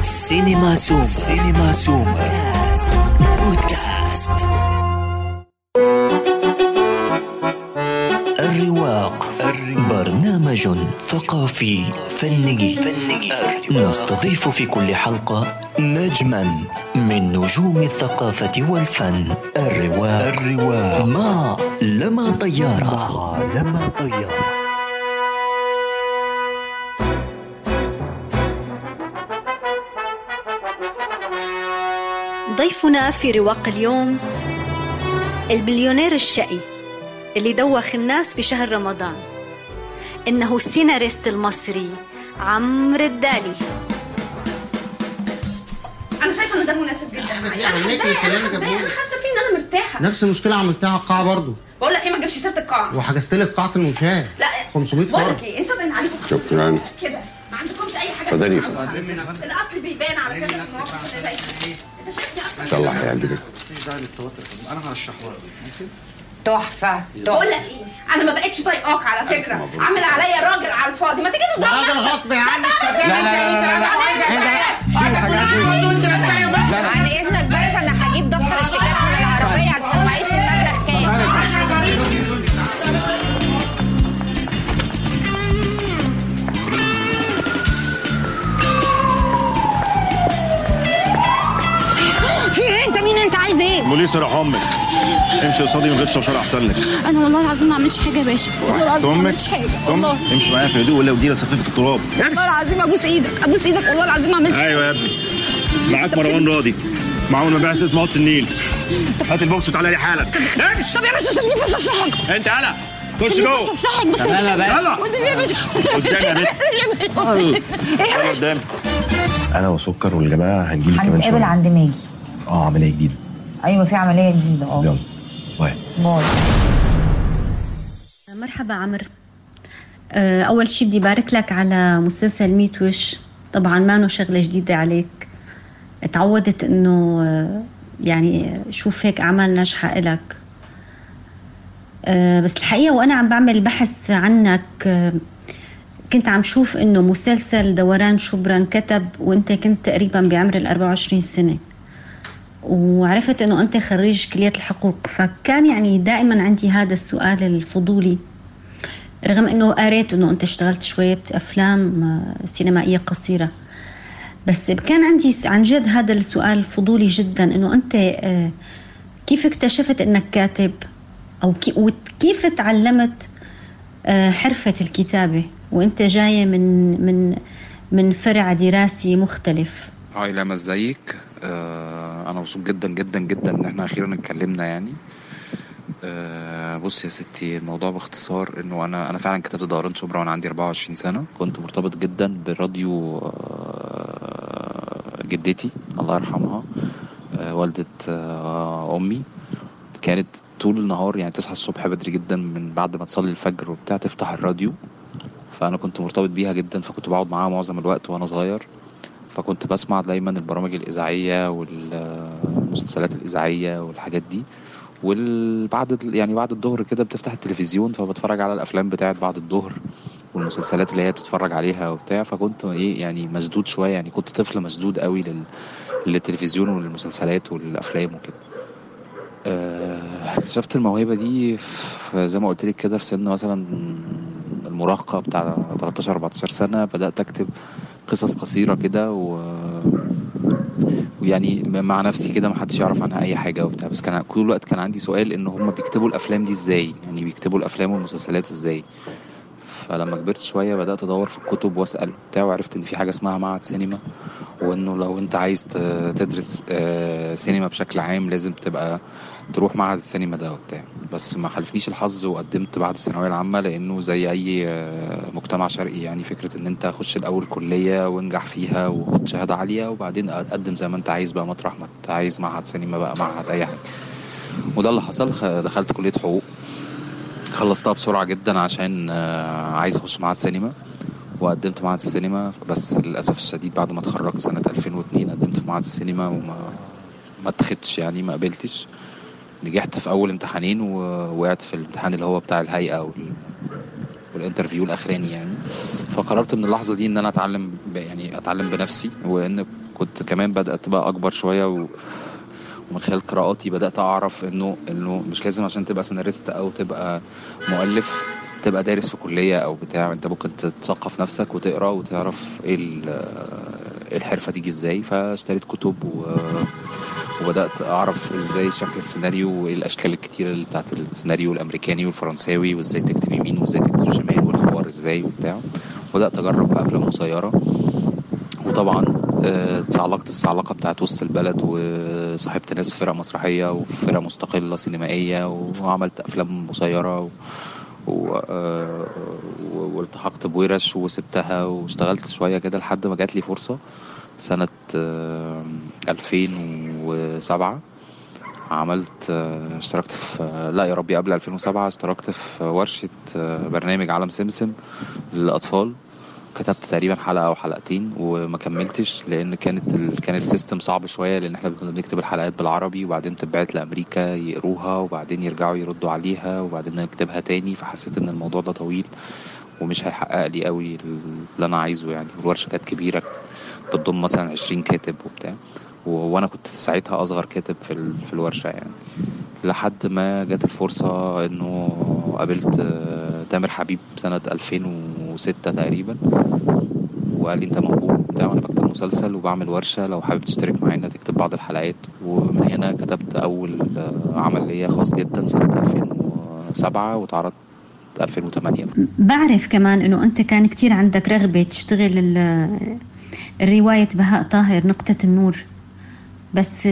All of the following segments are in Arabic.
سينما سوم سينما سوم بودكاست. الرواق. برنامج ثقافي. فني. فني نستضيف في كل حلقة نجما من نجوم الثقافة والفن. الرواق الرواق. ما لما طيارة. ما لما طيارة. ضيفنا في رواق اليوم المليونير الشقي اللي دوخ الناس بشهر رمضان. إنه السيناريست المصري عمرو الدالي. أنا شايفة ان ده مناسب جدا. حاجة معايا أنا جابولي. حباها، أنا حاسة فيه إن أنا مرتاحة. نفس المشكلة عملتها على القاعة برضه. بقول لك إيه ما تجيبش سيرة القاعة. وحجزت لك قاعة المشاة. لا 500 بقول فرد لك إيه أنت باين عليكم شكراً. كده؟ ما عندكمش أي حاجة اتفضلي. تفهمها. الأصل بيبان على فكره في المواقف اللي زي دي. انت شايفني أصلا ان شاء الله هيعجبك تحفة بقول تحفة لك إيه أنا ما بقتش طايقاك على فكره. عامل عليا راجل على الفاضي ما تيجي نضرب راجل. غصب عنك لا لا لا لا لا لا عن إذنك بس أنا هجيب دفتر الشيكات من العربية عشان معيش المبلغ بوليس راح أمك. امشي قصادي من غير شوشره أحسن لك. أنا والله العظيم ما عملتش حاجة يا باشا. والله العظيم ما أمك عملتش حاجة. والله. امشي معايا في هدوء ولا ودي لسففت التراب. والله العظيم أبوس إيدك أبوس إيدك. والله العظيم ما عملتش أيوه يا ابني. معاك مروان راضي. معاون مبيعث اسمه قص النيل. هات البوكس وتعالى لي حالا. امشي. طب يا باشا سيبني بس اشرح لك انت يلا خش جوه. بس يلا. قدامي يا باشا. قدامي يا باشا أنا وسكر والجماعة هنجيلك كمان هنتقابل عند ماجي. آه عملية جديدة. أيوه في عملية جديدة. آه يلا bye. bye. مرحبا عمرو آه، أول شي بدي بارك لك على مسلسل ميت وش. طبعا ما إنه شغلة جديدة عليك. تعودت إنه آه، يعني شوف هيك أعمال ناجحة إلك. آه، بس الحقيقة وأنا عم بعمل بحث عنك كنت عم شوف إنه مسلسل دوران شبرا انكتب وإنت كنت تقريبا بعمر ال 24 سنة. وعرفت إنه أنت خريج كلية الحقوق فكان يعني دائما عندي هذا السؤال الفضولي رغم إنه قريت إنه أنت اشتغلت شوية أفلام آه، سينمائية قصيرة. بس كان عندي عن جد هذا السؤال فضولي جدا إنه أنت آه، كيف اكتشفت إنك كاتب؟ أو كي- وكيف تعلمت آه، حرفة الكتابة؟ وأنت جاية من من من فرع دراسي مختلف. هاي لما ازيك آه أنا مبسوط جدا جدا جدا ان إحنا أخيرا اتكلمنا يعني. آه بص يا ستي الموضوع باختصار انه أنا أنا فعلا كتبت دوران شبرا وأنا عندي 24 سنة. كنت مرتبط جدا براديو آه جدتي الله يرحمها آه والدة آه أمي. كانت طول النهار يعني تصحى الصبح بدري جدا من بعد ما تصلي الفجر وبتاع تفتح الراديو. فأنا كنت مرتبط بيها جدا فكنت بقعد معاها معظم الوقت وأنا صغير. فكنت بسمع دايما البرامج الإذاعية والمسلسلات الإذاعية والحاجات دي. وبعد يعني بعد الظهر كده بتفتح التلفزيون فبتفرج على الأفلام بتاعت بعد الظهر والمسلسلات اللي هي بتتفرج عليها وبتاع. فكنت إيه يعني مشدود شوية يعني كنت طفل مشدود قوي لل... للتلفزيون والمسلسلات والأفلام وكده. آه، اكتشفت الموهبة دي في زي ما قلت لك كده في سن مثلا المراهقة بتاع 13 14 سنة بدأت أكتب قصص قصيرة كده و... ويعني مع نفسي كده محدش يعرف عنها أي حاجة وبتاع. بس كان كل الوقت كان عندي سؤال إن هما بيكتبوا الأفلام دي إزاي؟ يعني بيكتبوا الأفلام والمسلسلات إزاي؟ فلما كبرت شوية بدأت أدور في الكتب وأسأل وبتاع وعرفت إن في حاجة اسمها معهد سينما وإنه لو أنت عايز تدرس آه، سينما بشكل عام لازم تبقى تروح معهد السينما ده وبتاع. بس ما حلفنيش الحظ وقدمت بعد الثانوية العامة لأنه زي أي آه، مجتمع شرقي يعني فكرة إن أنت خش الأول كلية وانجح فيها وخد شهادة عالية وبعدين قدم زي ما أنت عايز بقى مطرح ما أنت عايز معهد سينما بقى معهد أي حاجة. وده اللي حصل دخلت كلية حقوق. خلصتها بسرعة جدا عشان آه، عايز أخش معهد سينما وقدمت معهد السينما بس للأسف الشديد بعد ما اتخرجت سنة 2002 قدمت في معهد السينما وما ما اتخدتش يعني ما قبلتش. نجحت في أول امتحانين ووقعت في الامتحان اللي هو بتاع الهيئة وال... وال interview الأخراني يعني. فقررت من اللحظة دي إن أنا أتعلم ب... يعني أتعلم بنفسي وإن كنت كمان بدأت تبقى أكبر شوية و... ومن خلال قراءاتي بدأت أعرف إنه إنه مش لازم عشان تبقى سيناريست أو تبقى مؤلف تبقى دارس في كلية أو بتاع أنت ممكن تثقف نفسك وتقرأ وتعرف إيه إيه الحرفة تيجي إزاي. فاشتريت كتب و... وبدأت أعرف إزاي شكل السيناريو وايه الاشكال الكتيره بتاعت السيناريو الأمريكاني والفرنساوي وإزاي تكتب يمين وإزاي تكتب شمال والحوار إزاي وبتاع. وبدات أجرب في افلام قصيره وطبعا آه، اتعلقت الصعلقه بتاعت وسط البلد وصاحبت ناس في فرق مسرحية وفي فرق مستقلة سينمائية وعملت أفلام قصيرة و... و... آه، و- والتحقت بورش وسبتها واشتغلت شوية كده لحد ما جات لي فرصة سنة آه، 2007 عملت آه، اشتركت في لا يا ربي قبل 2007 اشتركت في ورشة آه، برنامج عالم سمسم للأطفال. كتبت تقريبا حلقة أو حلقتين وما كملتش لأن كانت ال... كان السيستم صعب شوية لأن إحنا كنا بنكتب الحلقات بالعربي وبعدين تتبعت لأمريكا يقروها وبعدين يرجعوا يردوا عليها وبعدين نكتبها تاني فحسيت إن الموضوع ده طويل ومش هيحقق لي قوي اللي أنا عايزه يعني. والورشة كانت كبيرة بتضم مثلا 20 كاتب وبتاع و- وأنا كنت ساعتها أصغر كاتب في ال- في الورشة يعني. لحد ما جت الفرصة إنه قابلت آه، تامر حبيب سنة 2006 تقريبا. وقال لي أنت موجود بتاع وأنا بكتب مسلسل وبعمل ورشة. لو حابب تشترك معانا تكتب بعض الحلقات. ومن هنا كتبت آه، عمل ليا خاص جدا سنة 2007 واتعرض 2008 بعرف كمان إنه أنت كان كتير عندك رغبة تشتغل ال- الرواية بهاء طاهر نقطة النور. بس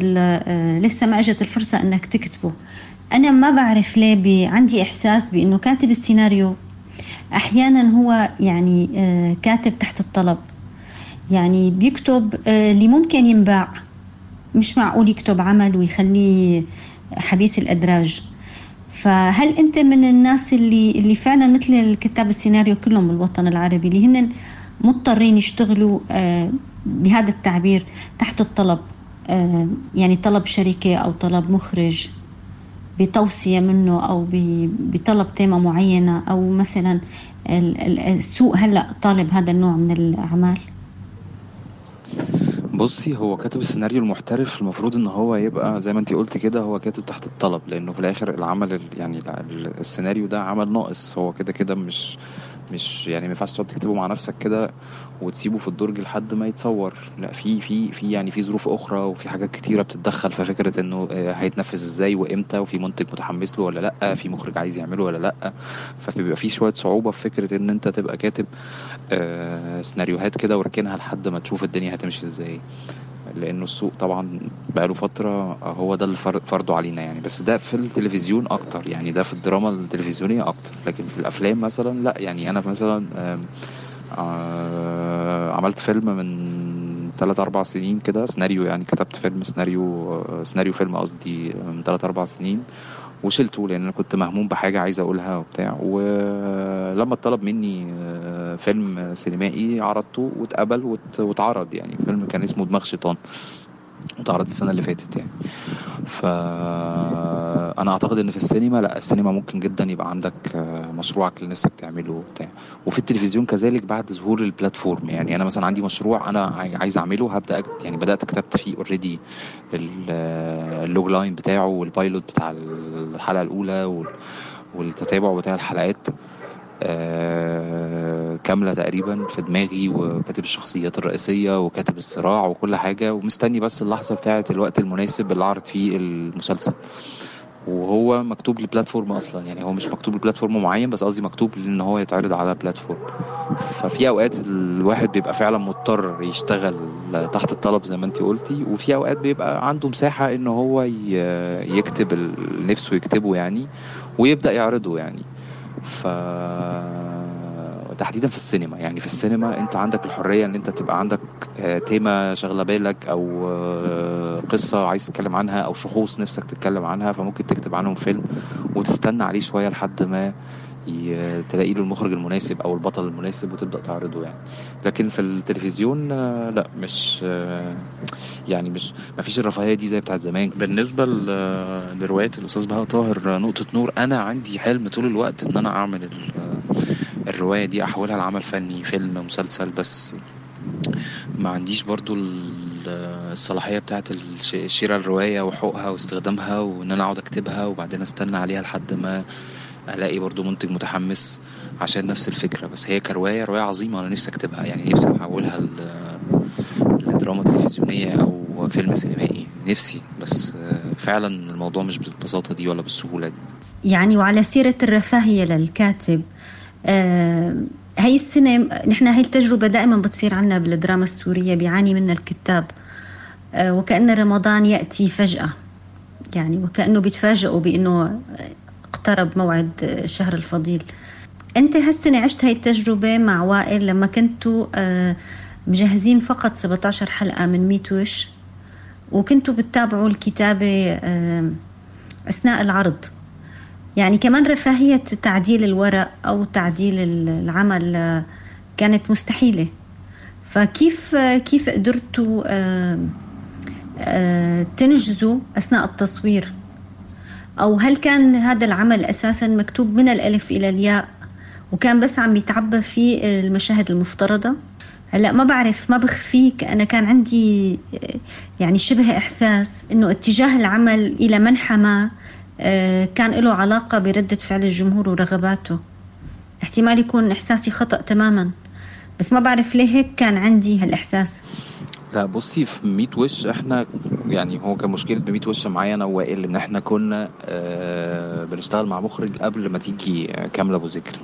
لسه ما إجت الفرصة إنك تكتبه. أنا ما بعرف ليه عندي إحساس بإنه كاتب السيناريو أحيانا هو يعني آه، كاتب تحت الطلب. يعني بيكتب آه، اللي ممكن ينباع. مش معقول يكتب عمل ويخليه حبيس الأدراج. فهل أنت من الناس اللي اللي فعلا مثل الكتاب السيناريو كلهم بالوطن العربي اللي هن مضطرين يشتغلوا آه، بهذا التعبير تحت الطلب؟ آه، يعني طلب شركة أو طلب مخرج؟ بتوصية منه أو بطلب تيمة معينة أو مثلا ال- ال- السوق هلأ طالب هذا النوع من الأعمال؟ بصي هو كاتب السيناريو المحترف المفروض إن هو يبقى زي ما أنتي قلت كده هو كاتب تحت الطلب لأنه في الآخر العمل ال- يعني ال- ال- السيناريو ده عمل ناقص هو كده كده مش مش يعني ما ينفعش تقعد تكتبه مع نفسك كده وتسيبه في الدرج لحد ما يتصور. لا في في في يعني في ظروف أخرى وفي حاجات كتيرة بتتدخل في فكرة إنه آه، هيتنفذ إزاي وإمتى وفي منتج متحمس له ولا لأ في مخرج عايز يعمله ولا لأ. فبيبقى في شوية صعوبة في فكرة إن أنت تبقى كاتب آه، سيناريوهات كده وراكنها لحد ما تشوف الدنيا هتمشي إزاي. لأنه السوق طبعا بقاله فترة هو ده اللي فر- فرضه علينا يعني. بس ده في التلفزيون أكتر يعني ده في الدراما التلفزيونية أكتر. لكن في الأفلام مثلا لا يعني أنا مثلا آه، عملت فيلم من ثلاث أربع سنين كده سيناريو يعني كتبت فيلم سيناريو آه، سيناريو فيلم قصدي من ثلاث أربع سنين. وشلته لأن أنا كنت مهموم بحاجة عايز أقولها وبتاع. ولما اتطلب مني آه، فيلم سينمائي عرضته واتقبل وات- واتعرض يعني. فيلم كان اسمه دماغ شيطان. اتعرض السنة اللي فاتت يعني. فانا أعتقد إن في السينما لأ السينما ممكن جدا يبقى عندك آه، مشروعك اللي نفسك تعمله وبتاع. وفي التلفزيون كذلك بعد ظهور ال platform يعني. أنا مثلا عندي مشروع أنا عاي- عايز أعمله هبدأ أكتب يعني بدأت كتبت فيه already ال logline بتاعه وال pilot بتاع الحلقة الأولى وال- والتتابع بتاع الحلقات. آه، كاملة تقريبا في دماغي وكاتب الشخصيات الرئيسية وكاتب الصراع وكل حاجة ومستني بس اللحظة بتاعة الوقت المناسب اللي أعرض فيه المسلسل. وهو مكتوب لبلاتفورم أصلا يعني هو مش مكتوب لبلاتفورم معين بس قصدي مكتوب ان هو يتعرض على بلاتفورم. ففي أوقات الواحد بيبقى فعلا مضطر يشتغل تحت الطلب زي ما انت قلتي وفي أوقات بيبقى عنده مساحة إن هو يكتب نفسه يكتبه يعني ويبدأ يعرضه يعني. ف تحديدا في السينما. يعني في السينما انت عندك الحرية ان انت تبقى عندك آه، تيمة شاغلة بالك أو آه، قصة عايز تتكلم عنها أو شخوص نفسك تتكلم عنها فممكن تكتب عنهم فيلم وتستنى عليه شوية لحد ما تلاقي له المخرج المناسب أو البطل المناسب وتبدأ تعرضه يعني. لكن في التلفزيون آه، لا مش آه، يعني مش ما فيش الرفاهية دي زي بتاعت زمان. بالنسبة لرواية الأستاذ بهاء طاهر نقطة نور أنا عندي حلم طول الوقت إن أنا أعمل ال- الرواية دي أحولها لعمل فني فيلم مسلسل بس ما عنديش برضو ال- الصلاحية بتاعت الش- شراء الرواية وحقوقها واستخدامها وإن أنا أقعد أكتبها وبعدين أستنى عليها لحد ما ألاقي برضو منتج متحمس عشان نفس الفكرة بس هي كرواية رواية عظيمة أنا نفسي أكتبها يعني نفسي أحولها ل- لدراما تلفزيونية أو فيلم سينمائي نفسي بس فعلا الموضوع مش بالبساطة دي ولا بالسهولة دي. يعني وعلى سيرة الرفاهية للكاتب آه هاي السنة نحن هاي التجربة دائما بتصير عنا بالدراما السورية بيعاني منها الكتاب آه وكأن رمضان يأتي فجأة يعني وكأنه بيتفاجئوا بأنه اقترب موعد الشهر الفضيل. أنت هالسنة عشت هاي التجربة مع وائل لما كنتوا آه مجهزين فقط 17 حلقة من ميت وش وكنتوا بتتابعوا الكتابة آه أثناء العرض. يعني كمان رفاهية تعديل الورق أو تعديل العمل آه، كانت مستحيلة. فكيف كيف قدرتوا تنجزوا أثناء التصوير؟ أو هل كان هذا العمل أساسا مكتوب من الألف إلى الياء وكان بس عم يتعبى في المشاهد المفترضة؟ هلأ ما بعرف ما بخفيك أنا كان عندي يعني شبه إحساس إنه اتجاه العمل إلى منحى ما آه، كان له علاقة بردة فعل الجمهور ورغباته. احتمال يكون إحساسي خطأ تماما. بس ما بعرف ليه هيك كان عندي هالإحساس. بصي في ميت وش إحنا يعني هو كان مشكلة بميت وش معايا أنا ووائل ان إحنا كنا آه بنشتغل مع مخرج قبل ما تيجي كاملة ابو ذكري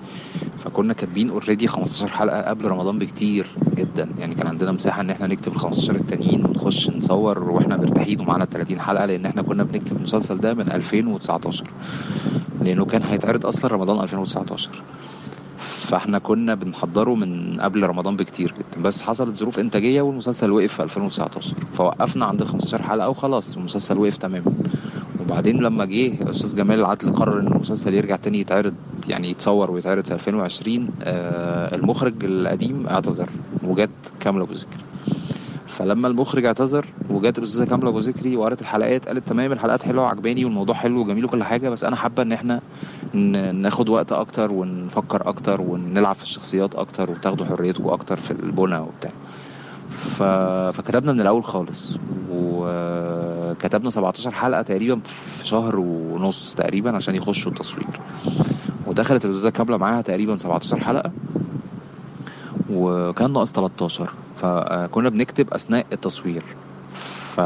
فكنا كاتبين already 15 حلقة قبل رمضان بكتير جدا. يعني كان عندنا مساحة ان إحنا نكتب ال 15 التانيين ونخش نصور وإحنا مرتاحين ومعانا 30 حلقة لأن إحنا كنا بنكتب المسلسل ده من 2019 لأنه كان هيتعرض أصلا رمضان 2019 فاحنا كنا بنحضره من قبل رمضان بكتير جدا. بس حصلت ظروف إنتاجية والمسلسل وقف في 2019 فوقفنا عند ال 15 حلقة وخلاص المسلسل وقف تماما. وبعدين لما جه أستاذ جمال العدل قرر إن المسلسل يرجع تاني يتعرض يعني يتصور ويتعرض في 2020 آه المخرج القديم اعتذر وجت كاملة ابو ذكري فلما المخرج اعتذر وجات الاستاذة كاملة ابو ذكري وقرت الحلقات قالت تمام الحلقات حلوة وعجباني والموضوع حلو وجميل وكل حاجة بس أنا حابة إن إحنا ناخد وقت أكتر ونفكر أكتر ونلعب في الشخصيات أكتر وتاخدوا حريتكم أكتر في البنى وبتاع. ف... فكتبنا من الأول خالص وكتبنا 17 حلقة تقريبا في شهر ونص تقريبا عشان يخشوا التصوير. ودخلت الأستاذة كاملة معاها تقريبا 17 حلقة وكان ناقص 13 فكنا بنكتب أثناء التصوير. ف...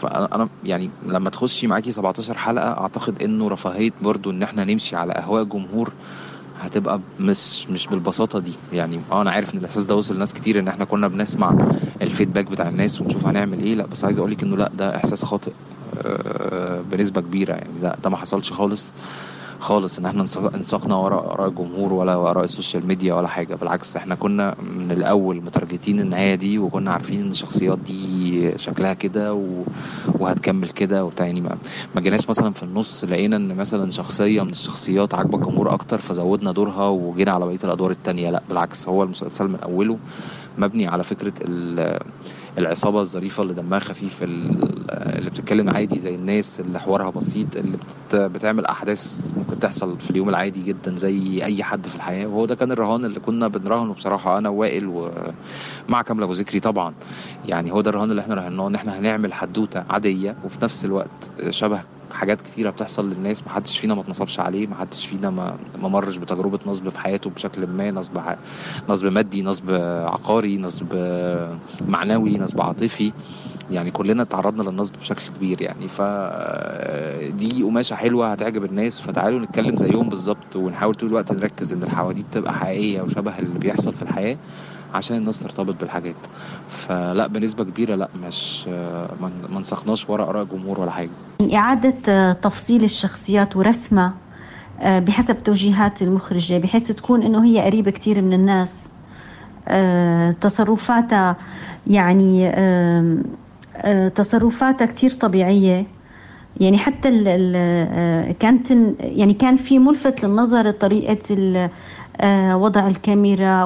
فانا يعني لما تخشي معاكي 17 حلقة أعتقد إنه رفاهية برضو إن إحنا نمشي على أهواء جمهور هتبقى مش مش بالبساطة دي. يعني آه أنا عارف إن الإحساس ده وصل لناس كتير إن إحنا كنا بنسمع ال feedback بتاع الناس ونشوف هنعمل إيه. لا بس عايز أقول لك إنه لا ده إحساس خاطئ آه، بنسبة كبيرة. يعني ده ده ما حصلش خالص. خالص إن إحنا انساق- انساقنا وراء اراء الجمهور ولا وراء ال social media ولا حاجة بالعكس إحنا كنا من الأول متارجتين النهاية دي وكنا عارفين إن الشخصيات دي شكلها كده و... وهتكمل كده وبتاع. يعني ما, ما جيناش مثلا في النص لقينا إن مثلا شخصية من الشخصيات عاجبة الجمهور أكتر فزودنا دورها وجينا على بقية الأدوار التانية. لأ بالعكس هو المسلسل من أوله مبني على فكرة ال... العصابة الظريفة اللي دمها خفيف ال- اللي بتتكلم عادي زي الناس اللي حوارها بسيط اللي بت... بتعمل أحداث ممكن تحصل في اليوم العادي جدا زي أي حد في الحياة. وهو ده كان الرهان اللي كنا بنراهنه بصراحة أنا ووائل ومع كاملة ابو ذكري طبعا. يعني هو ده الرهان اللي إحنا راهناه إن إحنا هنعمل حدوتة عادية وفي نفس الوقت شبه حاجات كتيرة بتحصل للناس محدش فينا ما اتنصبش عليه محدش فينا ما مرش بتجربة نصب في حياته بشكل ما نصب نصب مادي نصب عقاري نصب معنوي نصب عاطفي. يعني كلنا تعرضنا للنصب بشكل كبير يعني. ف دي قماشة حلوة هتعجب الناس فتعالوا نتكلم زيهم بالظبط ونحاول طول الوقت نركز إن الحواديت تبقى حقيقية وشبه اللي بيحصل في الحياة. عشان الناس ترتبط بالحاجات. فلا بنسبة كبيرة لا مش ما نسخناش ورا آراء الجمهور ولا حاجة. إعادة آه، تفصيل الشخصيات ورسمها آه، بحسب توجيهات المخرجة بحيث تكون إنه هي قريبة كتير من الناس. آه، تصرفاتها يعني تصرفاتها كتير طبيعية. يعني حتى ال ال آه، كانت يعني كان في ملفت للنظر طريقة ال- آه، وضع الكاميرا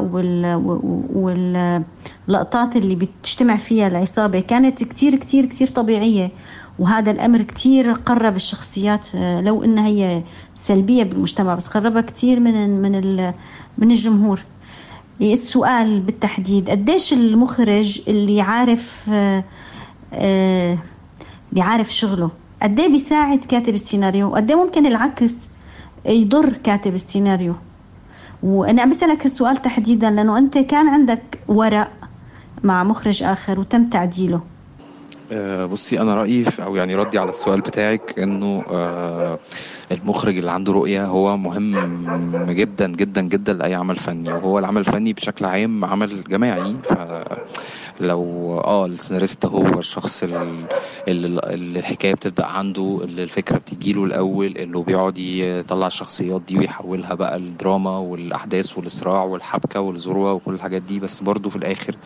واللقطات اللي بتجتمع فيها العصابة. كانت كتير كتير كتير طبيعية وهذا الأمر كتير قرب الشخصيات آه، لو إنها هي سلبية بالمجتمع بس قربها كتير من من من الجمهور. السؤال بالتحديد قديش المخرج اللي عارف اللي عارف شغله؟ قد إيه بيساعد كاتب السيناريو؟ وقد إيه ممكن العكس يضر كاتب السيناريو؟ وأنا عم بسألك هالسؤال تحديدا لأنه أنت كان عندك ورق مع مخرج آخر وتم تعديله. آه، بصي أنا رأيي أو يعني ردي على السؤال بتاعك إنه آه، المخرج اللي عنده رؤية هو مهم جدا جدا جدا لأي عمل فني وهو العمل الفني بشكل عام عمل جماعي. فلو آه السيناريست هو الشخص ال- اللي الحكاية بتبدأ عنده اللي الفكرة بتجيله الأول اللي بيقعد يطلع الشخصيات دي ويحولها بقى الدراما والأحداث والصراع والحبكة والذروة وكل الحاجات دي. بس برضه في الآخر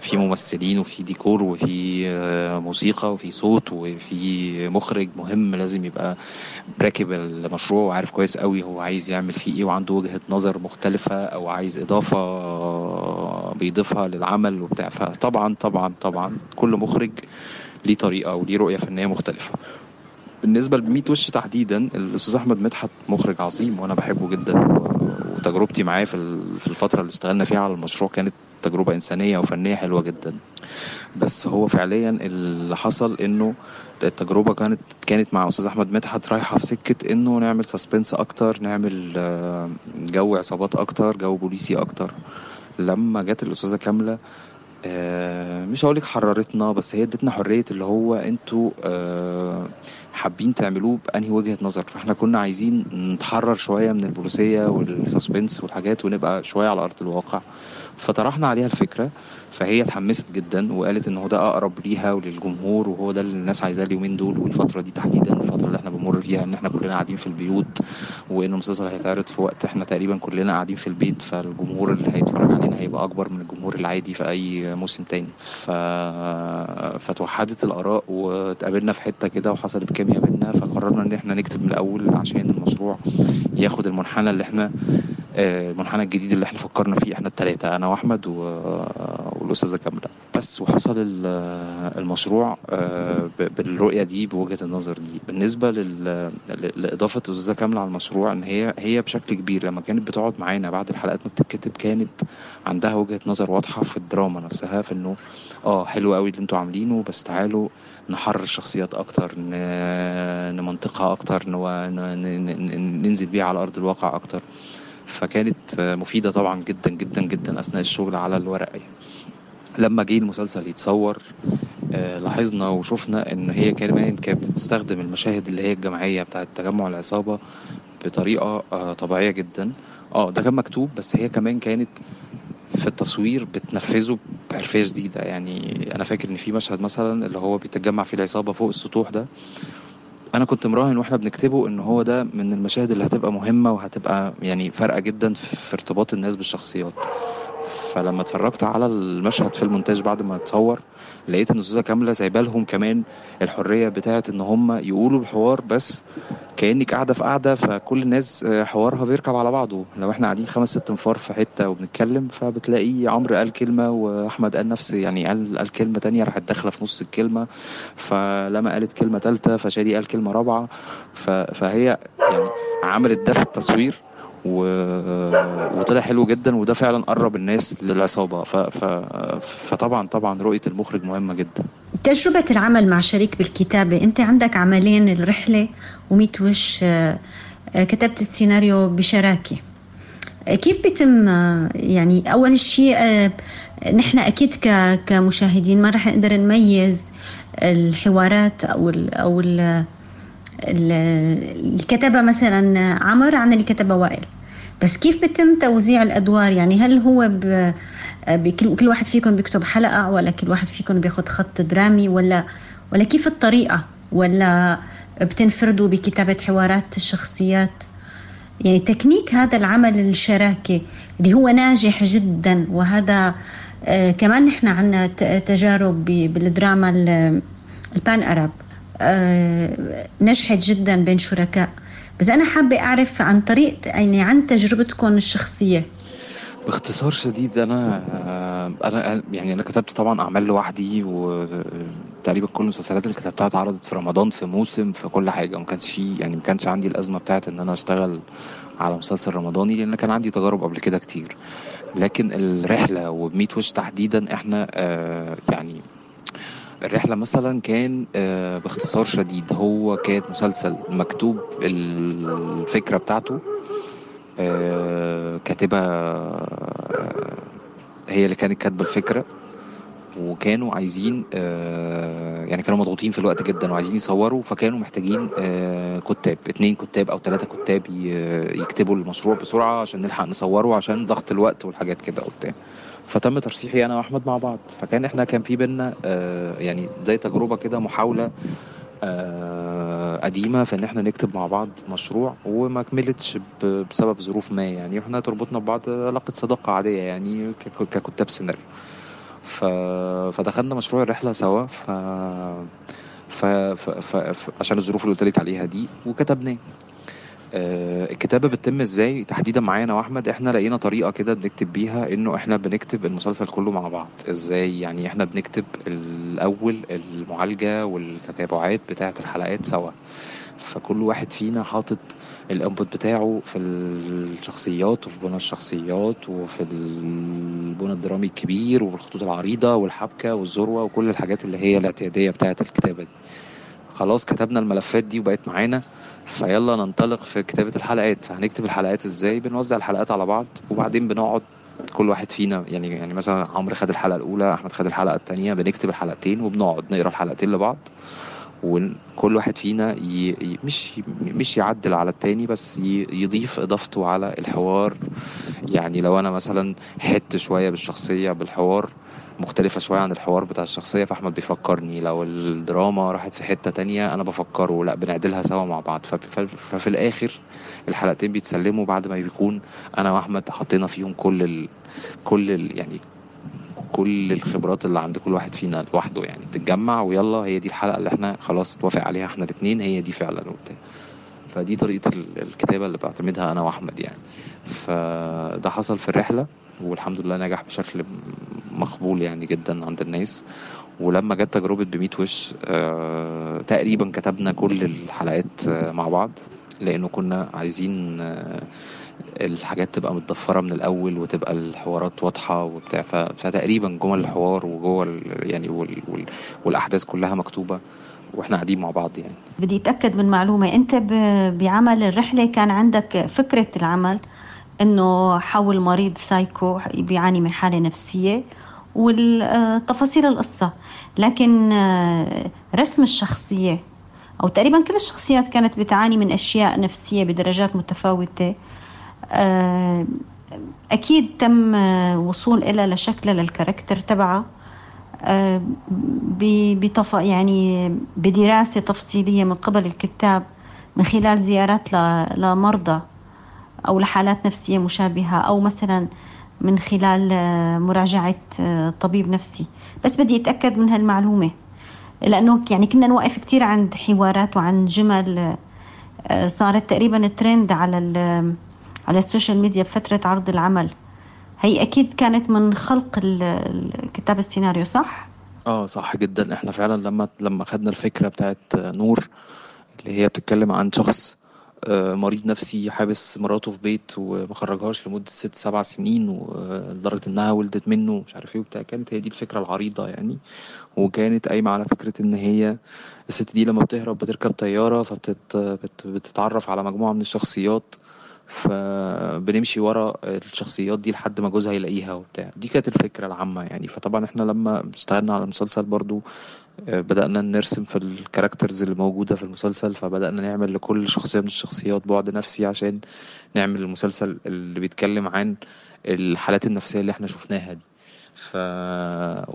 في ممثلين وفي ديكور وفي آه، موسيقى وفي صوت وفي مخرج مهم لازم يبقى راكب المشروع وعارف كويس قوي هو عايز يعمل فيه إيه وعنده وجهة نظر مختلفة أو عايز إضافة بيضيفها للعمل وبتاع. فطبعا طبعا طبعا كل مخرج ليه طريقة وليه رؤية فنية مختلفة. بالنسبة لميت وش تحديدا الأستاذ أحمد مدحت مخرج عظيم وأنا بحبه جدا وتجربتي معاه في الفترة اللي اشتغلنا فيها على المشروع كانت تجربة إنسانية وفنية حلوة جدا. بس هو فعليا اللي حصل إنه التجربة كانت كانت مع أستاذ أحمد مدحت رايحة في سكة إنه نعمل suspense أكتر نعمل آه، جو عصابات أكتر جو بوليسي أكتر. لما جت الأستاذة كاملة آه، مش هقولك حررتنا بس هي ادتنا حرية اللي هو أنتوا آه، حابين تعملوه بأنهي وجهة نظر؟ فإحنا كنا عايزين نتحرر شوية من البوليسية والسسبنس والحاجات ونبقى شوية على أرض الواقع. فطرحنا عليها الفكرة فهي اتحمست جدا وقالت إن هو ده أقرب ليها وللجمهور وهو ده اللي الناس عايزاه اليومين دول والفترة دي تحديدا الفترة اللي إحنا بنمر فيها إن إحنا كلنا قاعدين في البيوت وان المسلسل هيتعرض في وقت إحنا تقريبا كلنا قاعدين في البيت فالجمهور اللي هيتفرج علينا هيبقى أكبر من الجمهور العادي في أي موسم تاني. ف... فتوحدت الآراء واتقابلنا في حتة كده وحصلت كيمياء بينا فقررنا إن إحنا نكتب من الأول عشان المشروع ياخد المنحنى اللي إحنا آه، المنحنى الجديد اللي إحنا فكرنا فيه إحنا الثلاثه أنا وأحمد و... والاستاذه كاملة بس وحصل ال- المشروع آه، بالرؤية دي بوجهة النظر دي بالنسبة لإضافة الأستاذة كاملة على المشروع إن هي هي بشكل كبير لما كانت بتقعد معانا بعد الحلقات ما بتتكتب كانت عندها وجهة نظر واضحة في الدراما نفسها في إنه آه حلو قوي اللي أنتوا عاملينه بس تعالوا نحرر الشخصيات أكتر. نمنطقها أكتر. ننزل بيها على أرض الواقع أكتر فكانت مفيدة طبعا جدا جدا جدا أثناء الشغل على الورق يعني. لما جه المسلسل يتصور آه، لاحظنا وشفنا إن هي كمان كانت بتستخدم المشاهد اللي هي الجماعية بتاعت تجمع العصابة بطريقة آه، طبيعية جدا. آه ده كان مكتوب بس هي كمان كانت في التصوير بتنفذه بحرفية شديدة يعني أنا فاكر إن في مشهد مثلا اللي هو بيتجمع فيه العصابة فوق السطوح ده. أنا كنت مراهن وإحنا بنكتبه إن هو ده من المشاهد اللي هتبقى مهمة وهتبقى يعني فارقة جدا في ارتباط الناس بالشخصيات. فلما اتفرجت على المشهد في المونتاج بعد ما اتصور لقيت إن الأستاذة كاملة سايبة لهم كمان الحرية بتاعه إن هم يقولوا الحوار بس كانك قاعدة في قاعدة فكل الناس آه، حوارها بيركب على بعضه. لو إحنا قاعدين خمس ست انفار في حتة وبنتكلم فبتلاقي عمرو قال كلمة وأحمد قال نفس يعني قال قال كلمة تانية راحت داخلة في نص الكلمة. فلما قالت كلمة ثالثه فشادي قال كلمة رابعة. فهي يعني عملت ده في التصوير. و... وطلع حلو جدا وده فعلا قرب الناس للعصابة. ف... ف... فطبعا طبعا رؤية المخرج مهمة جدا. تجربة العمل مع شريك بالكتابة أنت عندك عملين الرحلة وميت وش آه، كتبت السيناريو بشراكة. آه، كيف بيتم آه، يعني أول شيء نحن أكيد ك- كمشاهدين ما رح نقدر نميز الحوارات أو ال ال ال- اللي كتبها مثلا عمر عن اللي كتبها وائل. بس كيف بيتم توزيع الأدوار؟ يعني هل هو ب... بكل كل واحد فيكم بيكتب حلقة ولا كل واحد فيكم بياخد خط درامي ولا ولا كيف الطريقة؟ ولا بتنفردوا بكتابة حوارات الشخصيات؟ يعني تكنيك هذا العمل الشراكي اللي هو ناجح جدا وهذا آه كمان نحن ت- تجارب بالدراما ال- ال pan Arab. آه نجحت جدا بين شركاء. بس أنا حابة أعرف عن طريقة يعني عن تجربتكم الشخصية. باختصار شديد أنا أنا يعني أنا كتبت طبعا أعمال لوحدي وتقريبا كل المسلسلات اللي كتبتها اتعرضت في رمضان في موسم في كل حاجة. وما كانش في يعني ما كانش عندي الأزمة بتاعت إن أنا أشتغل على مسلسل رمضاني لأن كان عندي تجارب قبل كده كتير. لكن الرحلة وبميت وش تحديدا إحنا آه يعني الرحلة مثلا كان آه باختصار شديد هو كان مسلسل مكتوب الفكرة بتاعته آه كاتبه آه هي اللي كانت كاتبة الفكرة وكانوا عايزين يعني كانوا مضغوطين في الوقت جدا وعايزين يصوروا فكانوا محتاجين كتاب اتنين كتاب أو ثلاثة كتاب يكتبوا المشروع بسرعة عشان نلحق نصوره عشان ضغط الوقت والحاجات كده وبتاع. فتم ترشيحي أنا وأحمد مع بعض. فكان إحنا كان في بينا آه، يعني زي تجربة كده محاولة آه، قديمة في إن إحنا نكتب مع بعض مشروع وما كملتش بسبب ظروف ما يعني. إحنا تربطنا ببعض علاقة صداقة عادية يعني ككتاب سيناريو. ف... فدخلنا مشروع الرحلة سوا. ف... ف... ف... ف... عشان الظروف اللي قلت عليها دي وكتبناه. آه، الكتابة بتتم إزاي؟ تحديدا معايا أنا وأحمد. إحنا لقينا طريقة كده بنكتب بيها إنه إحنا بنكتب المسلسل كله مع بعض. إزاي؟ يعني إحنا بنكتب الأول المعالجة والتتابعات بتاعة الحلقات سوا. فكل واحد فينا حاطط الإنبوت بتاعه في الشخصيات وفي بنى الشخصيات وفي البنى الدرامي الكبير والخطوط العريضة والحبكة والذروة وكل الحاجات اللي هي الاعتيادية بتاعة الكتابة دي. خلاص كتبنا الملفات دي وبقت معانا. فيلا ننطلق في كتابة الحلقات. فهنكتب الحلقات إزاي؟ بنوزع الحلقات على بعض وبعدين بنقعد كل واحد فينا يعني يعني مثلا عمرو خد الحلقة الأولى أحمد خد الحلقة التانية بنكتب الحلقتين وبنقعد نقرأ الحلقتين لبعض. وكل واحد فينا ي... مش مش يعدل على التاني بس ي... يضيف إضافته على الحوار. يعني لو أنا مثلا حت شوية بالشخصية بالحوار مختلفة شوية عن الحوار بتاع الشخصية فأحمد بيفكرني. لو الدراما راحت في حتة تانية أنا بفكره. لا بنعدلها سوا مع بعض. ففي, ففي الآخر الحلقتين بيتسلموا بعد ما بيكون أنا وأحمد حطينا فيهم كل ال... كل ال... يعني كل الخبرات اللي عند كل واحد فينا لوحده يعني. تتجمع ويلا هي دي الحلقة اللي إحنا خلاص اتوافق عليها إحنا الاتنين هي دي فعلا وبتاع. فدي طريقة ال- الكتابة اللي بعتمدها أنا وأحمد يعني. فده حصل في الرحلة والحمد لله نجح بشكل مقبول يعني جدا عند الناس. ولما جت تجربة بميت وش آه تقريبا كتبنا كل الحلقات آه مع بعض لأنه كنا عايزين آه الحاجات تبقى متضفرة من الأول وتبقى الحوارات واضحة وبتاع فتقريبا جمل الحوار وجوه يعني وال وال والأحداث كلها مكتوبة وإحنا قاعدين مع بعض يعني. بدي أتأكد من معلومة أنت ب- بعمل الرحلة كان عندك فكرة العمل أنه حول مريض سايكو بيعاني من حالة نفسية وتفاصيل القصة لكن رسم الشخصية أو تقريبا كل الشخصيات كانت بتعاني من أشياء نفسية بدرجات متفاوتة. آه، أكيد تم آه، وصول إلى لشكلها للكاركتر تبعها آه، ب- بتف... يعني بدراسة تفصيلية من قبل الكتاب من خلال زيارات ل... لمرضى أو لحالات نفسية مشابهة أو مثلا من خلال آه، مراجعة آه، طبيب نفسي. بس بدي أتأكد من هالمعلومة لأنه يعني كنا نوقف كتير عند حوارات وعن جمل آه، صارت تقريبا ترند على ال- على ال social media بفترة عرض العمل. هي أكيد كانت من خلق كتاب السيناريو صح؟ آه صح جدا. إحنا فعلا لما لما خدنا الفكرة بتاعت نور اللي هي بتتكلم عن شخص آه، مريض نفسي حابس مراته في بيت وما خرجهاش لمدة ست سبع سنين ولدرجة إنها ولدت منه مش عارف إيه وبتاع. كانت هي دي الفكرة العريضة يعني. وكانت قايمة على فكرة إن هي الست دي لما بتهرب بتركب طيارة فبتتعرف على مجموعة من الشخصيات. فبنمشي ورا الشخصيات دي لحد ما جوزها يلاقيها وبتاع. دي كانت الفكرة العامة يعني. فطبعا إحنا لما اشتغلنا على المسلسل برضو آه، بدأنا نرسم في الكاركترز اللي موجودة في المسلسل فبدأنا نعمل لكل شخصية من الشخصيات بعد نفسي عشان نعمل المسلسل اللي بيتكلم عن الحالات النفسية اللي إحنا شفناها دي. ف...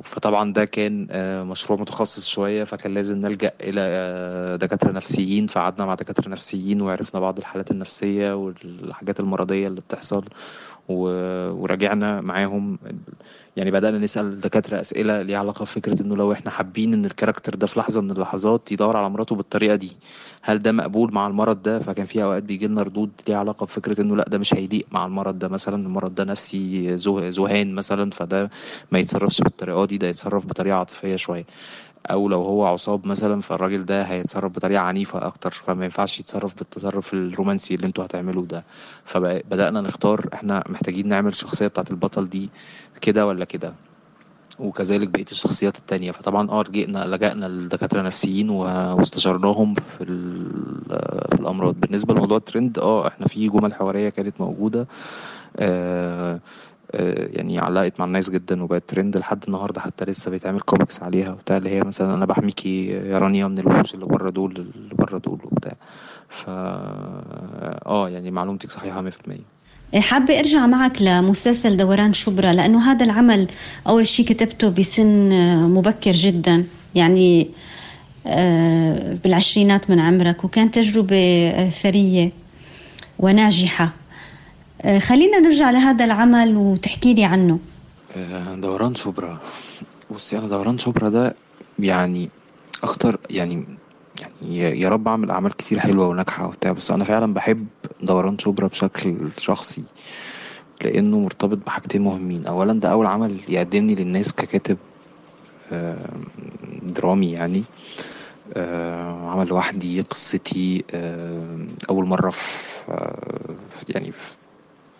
فطبعا ده كان آه، مشروع متخصص شوية فكان لازم نلجأ إلى آه، دكاترة نفسيين فقعدنا مع دكاترة نفسيين وعرفنا بعض الحالات النفسية والحاجات المرضية اللي بتحصل و... وراجعنا معاهم يعني بدأنا نسأل دكاترة أسئلة ليها علاقة بفكرة إنه لو إحنا حابين إن الكاركتر ده في لحظة من اللحظات يدور على مراته بالطريقة دي هل ده مقبول مع المرض ده؟ فكان في أوقات بيجي لنا ردود ليها علاقة بفكرة إنه لأ ده مش هيليق مع المرض ده مثلا المرض ده نفسي ذهان مثلا فده ما يتصرفش بالطريقة دي ده يتصرف بطريقة عاطفية شوية. أو لو هو عصاب مثلا فالراجل ده هيتصرف بطريقة عنيفة أكتر. فما ينفعش يتصرف بالتصرف الرومانسي اللي أنتوا هتعملوه ده. فبدأنا نختار إحنا محتاجين نعمل الشخصية بتاعت البطل دي كده ولا كده. وكذلك بقية الشخصيات التانية. فطبعا آه لجئنا لجأنا لدكاتره نفسيين واستشرناهم في في الأمراض. بالنسبة لموضوع الترند آه إحنا في جمل حوارية كانت موجودة. آه، يعني علقت مع الناس جدا وبقت ترند لحد النهارده حتى لسه بيتعمل كوميكس عليها وبتاع اللي هي مثلا أنا بحميكي يا رانيا من الوحوش اللي بره دول اللي بره دول وبتاع. ف آه يعني معلومتك صحيحة 100% حابة أرجع معك لمسلسل دوران شبرا لأنه هذا العمل أول شيء كتبته بسن مبكر جدا. يعني آه، بالعشرينات من عمرك وكان تجربة آه، ثرية وناجحة. آه، خلينا نرجع لهذا العمل وتحكي لي عنه. آه، دوران شبرا بصي أنا دوران شبرا ده يعني أكتر يعني يعني يا- رب أعمل أعمال كتير حلوة وناجحة وبتاع بس أنا فعلا بحب دوران شبرا بشكل شخصي لأنه مرتبط بحاجتين مهمين. اولا ده أول عمل يقدمني للناس ككاتب آه، درامي يعني آه، عمل لوحدي قصتي آه، أول مرة آه، في- يعني في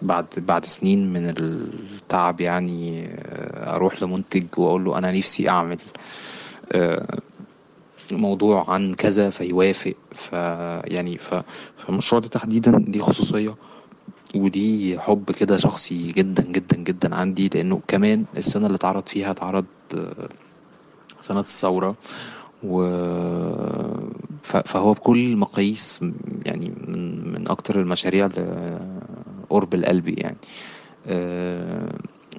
بعد بعد سنين من التعب يعني آه، أروح لمنتج وأقول له أنا نفسي أعمل آه، موضوع عن كذا فيوافق. ف يعني ف فالمشروع ده تحديدا ليه خصوصية ودي حب كده شخصي جدا جدا جدا عندي لأنه كمان السنة اللي اتعرض فيها اتعرض آه، سنة الثورة. و فهو بكل المقاييس م- يعني من من أكتر المشاريع اللي قرب القلب يعني آه،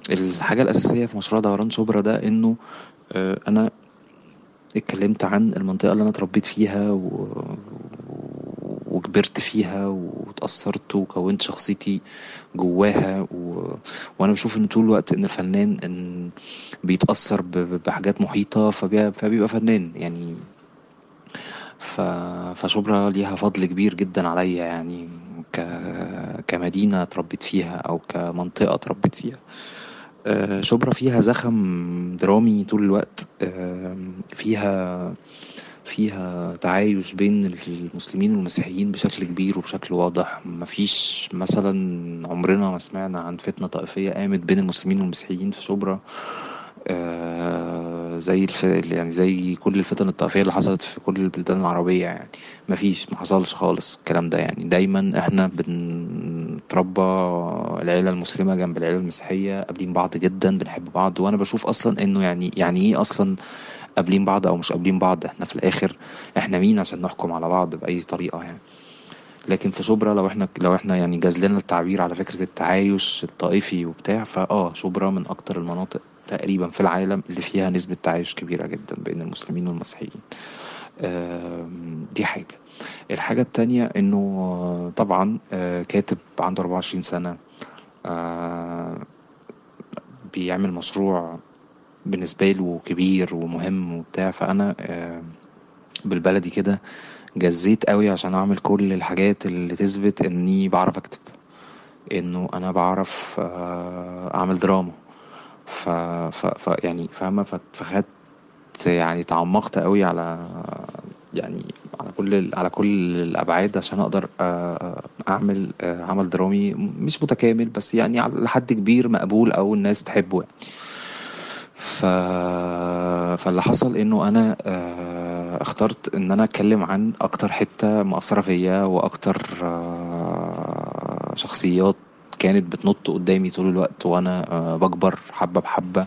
الحاجة الأساسية في مشروع دوران شبرا ده إنه آه، أنا اتكلمت عن المنطقة اللي أنا اتربيت فيها و... وكبرت فيها واتأثرت وكونت شخصيتي جواها و... وأنا بشوف إن طول الوقت إن الفنان إن بيتأثر. ب- بحاجات محيطة فبي... فبيبقى فنان يعني ف... فشبرا ليها فضل كبير جدا عليا يعني ك... كمدينة اتربيت فيها أو كمنطقة اتربيت فيها. آه، شبرا فيها زخم درامي طول الوقت. فيها فيها تعايش بين المسلمين والمسيحيين بشكل كبير وبشكل واضح. مفيش مثلا عمرنا ما سمعنا عن فتنة طائفية قامت بين المسلمين والمسيحيين في شبرا. آه، زي الف... يعني زي كل الفتن الطائفية اللي حصلت في كل البلدان العربية يعني. مفيش ما حصلش خالص الكلام ده يعني. دايما إحنا بنتربى العيلة المسلمة جنب العيلة المسيحية قابلين بعض جدا بنحب بعض. وأنا بشوف أصلا إنه يعني يعني إيه أصلا قابلين بعض أو مش قابلين بعض؟ إحنا في الآخر إحنا مين عشان نحكم على بعض بأي طريقة يعني؟ لكن في شبرا لو إحنا لو إحنا يعني جاز لنا التعبير على فكرة التعايش الطائفي وبتاع فآه شبرا من أكتر المناطق. تقريبا في العالم اللي فيها نسبة تعايش كبيرة جدا بين المسلمين والمسيحيين. دي حاجة. الحاجة التانية إنه طبعا آه، كاتب عنده 24 سنة آه، بيعمل مشروع بالنسبة له كبير ومهم وبتاع. فأنا آه، بالبلدي كده جزيت قوي عشان أعمل كل الحاجات اللي تثبت إني بعرف أكتب. إنه أنا بعرف أعمل دراما. ف, ف, ف يعني فاهمة؟ ف- فخدت يعني تعمقت قوي على يعني على كل على كل الأبعاد عشان أقدر آه، أعمل آه، عمل درامي مش متكامل بس يعني لحد كبير مقبول أو الناس تحبه يعني. ف... فاللي حصل إنه أنا آه، اخترت إن أنا أتكلم عن أكتر حتة مأثرة فيا وأكتر شخصيات كانت بتنط قدامي طول الوقت وأنا آه، بكبر حبة بحبة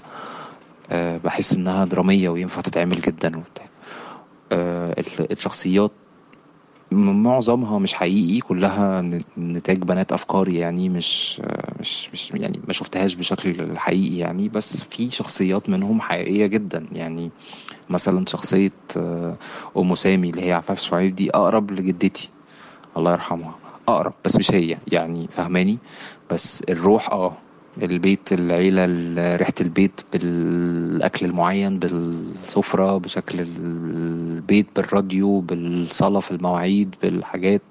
آه، بحس إنها درامية وينفع تتعمل جدا وبتاع. آه، ال- الشخصيات معظمها مش حقيقي كلها نتاج بنات افكاري يعني مش مش مش يعني ما شفتهاش بشكل حقيقي يعني بس في شخصيات منهم حقيقية جدا. يعني مثلا شخصية آه، أم سامي اللي هي عفاف شعيب دي أقرب لجدتي الله يرحمها. أقرب بس مش هي يعني فهماني؟ بس الروح آه البيت العيلة ال- ريحة البيت بالأكل المعين بالسفرة بشكل ال- بالبيت بالراديو بالصلاة في المواعيد بالحاجات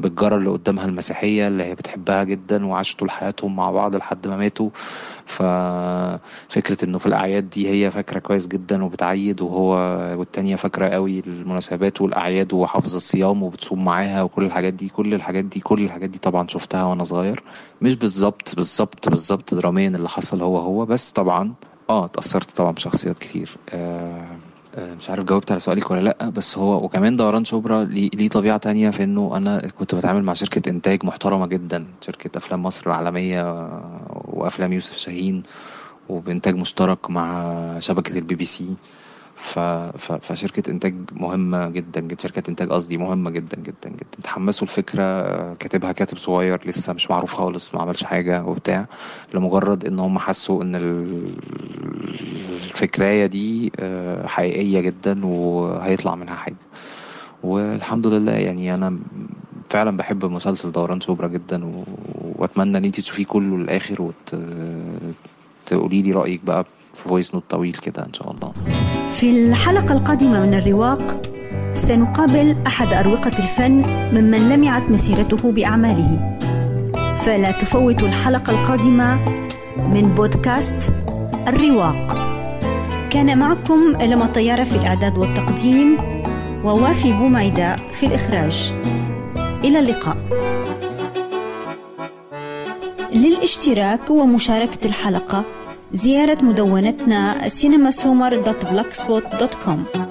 بالجارة اللي قدامها المسيحية اللي هي بتحبها جدا وعاشوا طول حياتهم مع بعض لحد ما ماتوا. ففكرة إنه في الأعياد دي هي فاكرة كويس جدا وبتعيد وهو والتانية فاكرة قوي المناسبات والأعياد وحافظة الصيام وبتصوم معاها وكل الحاجات دي كل الحاجات دي كل الحاجات دي طبعا شفتها وأنا صغير. مش بالظبط بالظبط بالظبط دراميا اللي حصل هو هو بس طبعا آه اتأثرت طبعا بشخصيات كتير. آه مش عارف جاوبت على سؤالك ولا لأ بس هو وكمان دوران شبرا ليه طبيعة تانية في إنه أنا كنت بتعامل مع شركة إنتاج محترمة جدا شركة أفلام مصر العالمية آه، وأفلام يوسف شاهين وبإنتاج مشترك مع شبكة البي بي سي. ف... ف... فشركة إنتاج مهمة جدا جدا. شركة إنتاج قصدي مهمة جدا جدا جدا. تحمسوا الفكرة كاتبها كاتب صغير لسه مش معروف خالص ما عملش حاجة وبتاع لمجرد إن هم حسوا إن ال- الفكراية دي آه، حقيقية جدا وهيطلع منها حاجة. والحمد لله يعني أنا فعلا بحب مسلسل دوران شبرا جدا و... وأتمنى إن أنتي تشوفيه كله للآخر وت... تقولي لي رأيك بقى voice note طويل كده إن شاء الله. في الحلقة القادمة من الرواق سنقابل أحد أروقة الفن ممن لمعت مسيرته بأعماله. فلا تفوتوا الحلقة القادمة من بودكاست الرواق. كان معكم لما طيارة في الإعداد والتقديم ووافي بوميدة في الإخراج. إلى اللقاء. للاشتراك ومشاركة الحلقة زيارة مدونتنا cinemasummer.blogspot.com